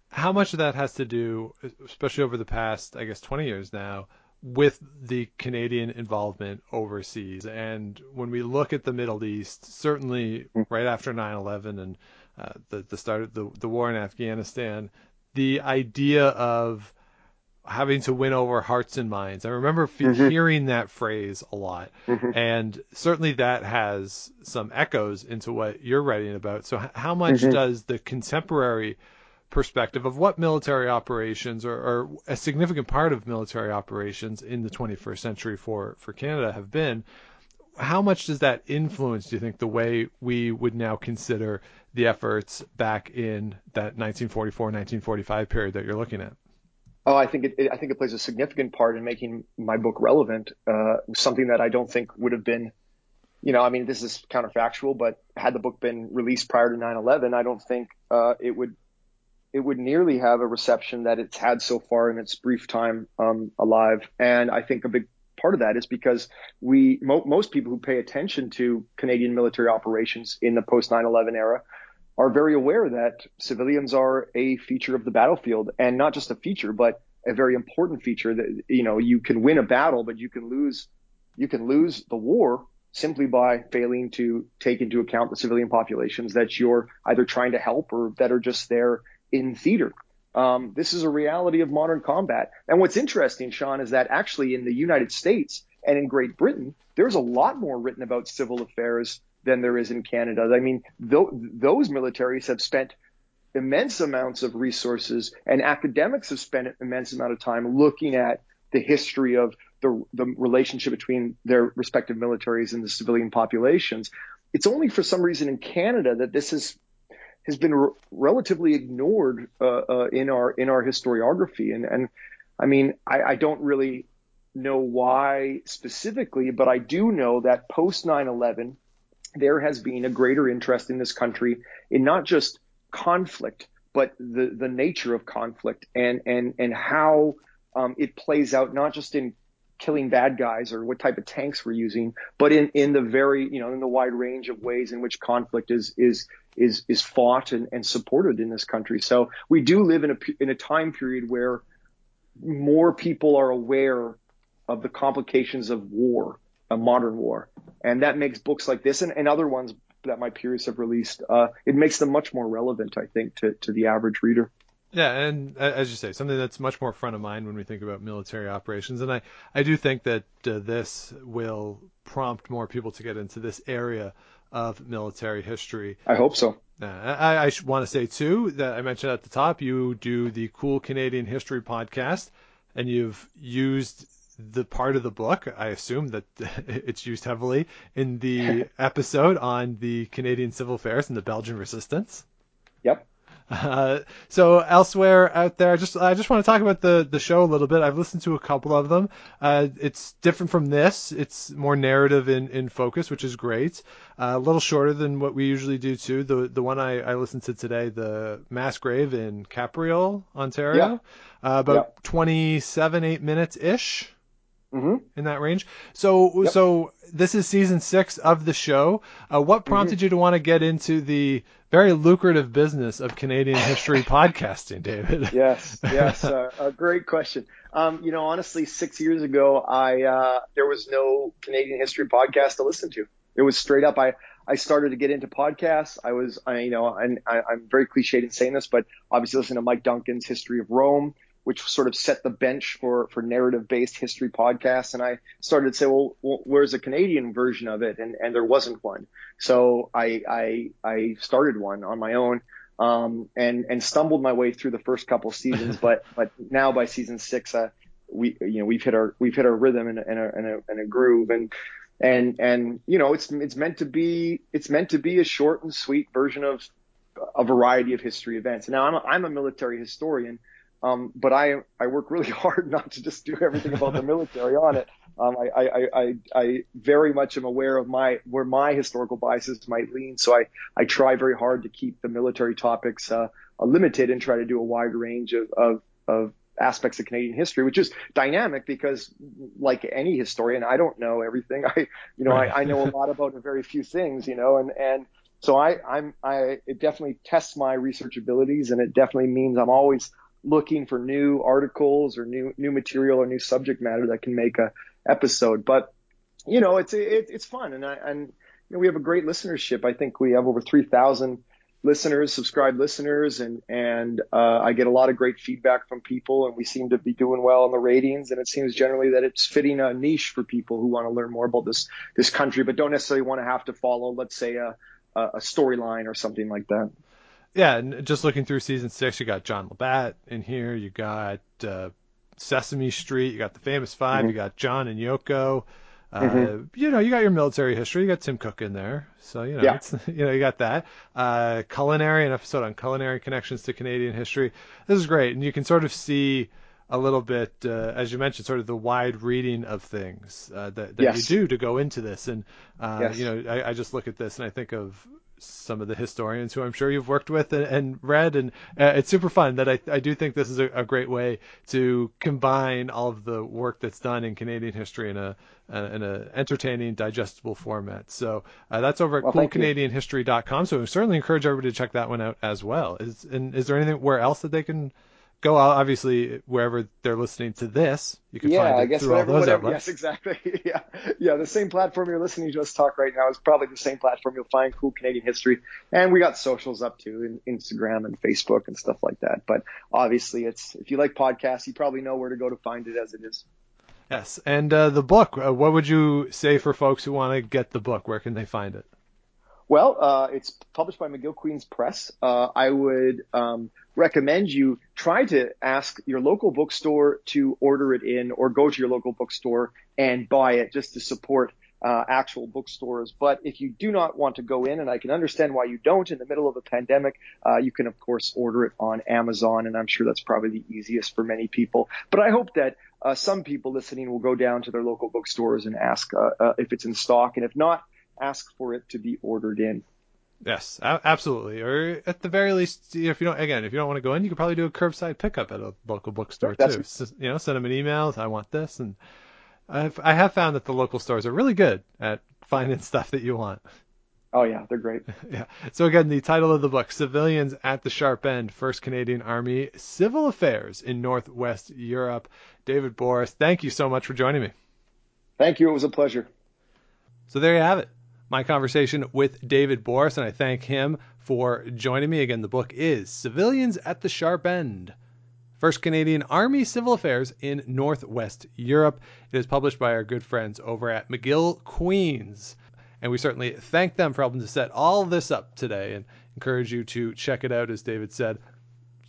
How much of that has to do, especially over the past, I guess, 20 years now, with the Canadian involvement overseas. And when we look at the Middle East, certainly mm. right after 9/11 and uh, the the start of the the war in Afghanistan, the idea of having to win over hearts and minds. I remember fe- mm-hmm. hearing that phrase a lot, mm-hmm. and certainly that has some echoes into what you're writing about. So, h- how much mm-hmm. does the contemporary perspective of what military operations or, or, a significant part of military operations in the 21st century for, for Canada have been. How much does that influence, do you think, the way we would now consider the efforts back in that 1944, 1945 period that you're looking at? Oh, I think it, it I think it plays a significant part in making my book relevant. Uh, something that I don't think would have been, you know, I mean, this is counterfactual, but had the book been released prior to 9/11, I don't think uh, it would it would nearly have a reception that it's had so far in its brief time um, alive. And I think a big part of that is because we mo- most people who pay attention to Canadian military operations in the post 9/11 era are very aware that civilians are a feature of the battlefield, and not just a feature, but a very important feature. That you know you can win a battle, but you can lose you can lose the war simply by failing to take into account the civilian populations that you're either trying to help or that are just there in theater. Um, this is a reality of modern combat. And what's interesting, Sean, is that actually in the United States and in Great Britain, there's a lot more written about civil affairs than there is in Canada. I mean, th- those militaries have spent immense amounts of resources and academics have spent an immense amount of time looking at the history of the, the relationship between their respective militaries and the civilian populations. It's only for some reason in Canada that this is has been re- relatively ignored uh, uh, in our in our historiography. And and I mean, I, I don't really know why specifically, but I do know that post 9/11, there has been a greater interest in this country in not just conflict, but the the nature of conflict and and and how um, it plays out not just in killing bad guys or what type of tanks we're using, but in, in the very, you know, in the wide range of ways in which conflict is, is, is, is fought and, and supported in this country. So we do live in a, in a time period where more people are aware of the complications of war, a modern war. And that makes books like this and, and other ones that my peers have released, uh, it makes them much more relevant, I think, to, to the average reader. Yeah, and as you say, something that's much more front of mind when we think about military operations, and I, I do think that uh, this will prompt more people to get into this area of military history. I hope so. Uh, I, I want to say too that I mentioned at the top, you do the Cool Canadian History podcast, and you've used the part of the book. I assume that it's used heavily in the episode on the Canadian Civil Affairs and the Belgian Resistance. Yep. Uh, so elsewhere out there, I just I just want to talk about the the show a little bit. I've listened to a couple of them. Uh, it's different from this. It's more narrative in, in focus, which is great. Uh, a little shorter than what we usually do too. The the one I, I listened to today, the mass grave in Capreol, Ontario, yeah. Uh, about yeah. 27 8 minutes ish. Mm-hmm. in that range. So yep. so this is season six of the show. Uh, what prompted mm-hmm. you to want to get into the very lucrative business of Canadian history podcasting, David? Yes, yes, uh, a great question. Um, you know, honestly, six years ago, I uh, there was no Canadian history podcast to listen to. It was straight up. I I started to get into podcasts. I was, I, you know, and I, I'm very cliched in saying this, but obviously listen to Mike Duncan's History of Rome which sort of set the bench for, for narrative based history podcasts. And I started to say, well, where's a Canadian version of it? And, and there wasn't one. So I, I, I started one on my own. Um, and, and stumbled my way through the first couple seasons, but, but now by season six, uh, we, you know, we've hit our, we've hit our rhythm and a, and a, and a, and a groove and, and, and, you know, it's, it's meant to be, it's meant to be a short and sweet version of a variety of history events. Now I'm a, I'm a military historian Um, but I I work really hard not to just do everything about the military on it. Um, I, I, I, I very much am aware of my where my historical biases might lean, so I, I try very hard to keep the military topics uh, limited and try to do a wide range of, of, of aspects of Canadian history, which is dynamic because like any historian, I don't know everything. I, you know, right. I, I know a lot about a very few things, you know, and, and so I, I'm, I, it definitely tests my research abilities and it definitely means I'm always looking for new articles or new, new material or new subject matter that can make a episode. But, you know, it's, it, it's fun. And I, and, you know, we have a great listenership. I think we have over 3,000 listeners, subscribed listeners, and and uh, I get a lot of great feedback from people, and we seem to be doing well in the ratings. And it seems generally that it's fitting a niche for people who want to learn more about this this country, but don't necessarily want to have to follow, let's say, a a storyline or something like that. Yeah, and just looking through season six, you got John Labatt in here, you got uh, Sesame Street, you got the Famous 5 mm-hmm. you got John and Yoko. Uh, mm-hmm. You know, you got your military history. You got Tim Cook in there, so you know, yeah. you know, you got that. Uh, culinary, an episode on culinary connections to Canadian history. This is great, and you can sort of see a little bit, uh, as you mentioned, sort of the wide reading of things uh, that, that yes. you do to go into this. And uh, yes. you know, I, I just look at this and I think of some of the historians who I'm sure you've worked with and, and read, and uh, it's super fun. That I, I do think this is a, a, great way to combine all of the work that's done in Canadian history in a, in a entertaining, digestible format. So uh, that's over at well, coolcanadianhistory.com. So we certainly encourage everybody to check that one out as well. Is and is there anything where else that they can go out obviously wherever they're listening to this. You can yeah, find it I guess through whatever, all those whatever, outlets. Yes, exactly. yeah, yeah. The same platform you're listening to us talk right now is probably the same platform you'll find Cool Canadian History, and we got socials up too, in Instagram and Facebook and stuff like that. But obviously, it's if you like podcasts, you probably know where to go to find it as it is. Yes, and uh, the book. Uh, what would you say for folks who want to get the book? Where can they find it? Well, uh, it's published by McGill-Queen's Press. Uh, I would um, recommend you try to ask your local bookstore to order it in or go to your local bookstore and buy it just to support uh, actual bookstores. But if you do not want to go in, and I can understand why you don't in the middle of a pandemic, uh, you can of course order it on Amazon, and I'm sure that's probably the easiest for many people. But I hope that uh, some people listening will go down to their local bookstores and ask uh, if it's in stock, and if not, ask for it to be ordered in. Yes, absolutely. Or at the very least, if you don't, again, if you don't want to go in, you could probably do a curbside pickup at a local bookstore That's too. So, you know, send them an email. I want this, and I've, I have found that the local stores are really good at finding stuff that you want. Oh yeah, they're great. yeah. So again, the title of the book: Civilians at the Sharp End, First Canadian Army Civil Affairs in Northwest Europe. David Borys, thank you so much for joining me. Thank you. It was a pleasure. So there you have it my conversation with David Borys, and I thank him for joining me. Again, the book is Civilians at the Sharp End. First Canadian Army Civil Affairs in Northwest Europe. It is published by our good friends over at McGill Queens. And we certainly thank them for helping to set all this up today and encourage you to check it out, as David said,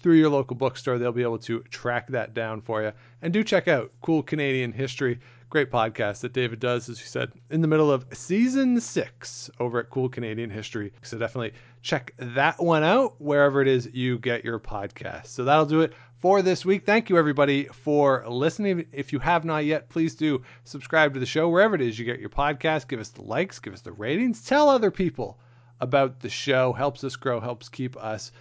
through your local bookstore. They'll be able to track that down for you. And do check out Cool Canadian History great podcast that David does, as you said, in the middle of season six over at Cool Canadian History. So definitely check that one out wherever it is you get your podcast. So that'll do it for this week. Thank you, everybody, for listening. If you have not yet, please do subscribe to the show wherever it is you get your podcast. Give us the likes, give us the ratings, tell other people about the show. Helps us grow, helps keep us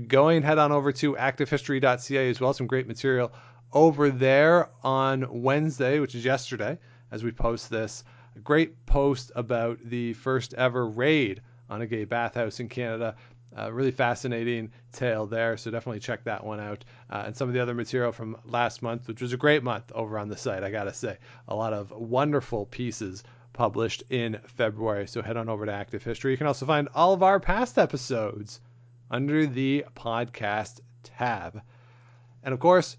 going. Head on over to activehistory.ca as well. Some great material over there on Wednesday, which is yesterday, as we post this. A great post about the first ever raid on a gay bathhouse in Canada. Uh, really fascinating tale there, so definitely check that one out. Uh, and some of the other material from last month, which was a great month over on the site, I gotta say. A lot of wonderful pieces published in February, so head on over to Active History. You can also find all of our past episodes under the podcast tab. And of course,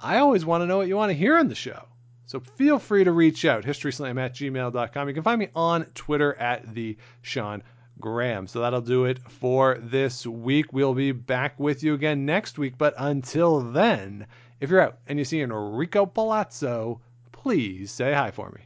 I always want to know what you want to hear on the show. So feel free to reach out, historyslam at gmail.com. You can find me on Twitter at the Sean Graham. So that'll do it for this week. We'll be back with you again next week. But until then, if you're out and you see Enrico Palazzo, please say hi for me.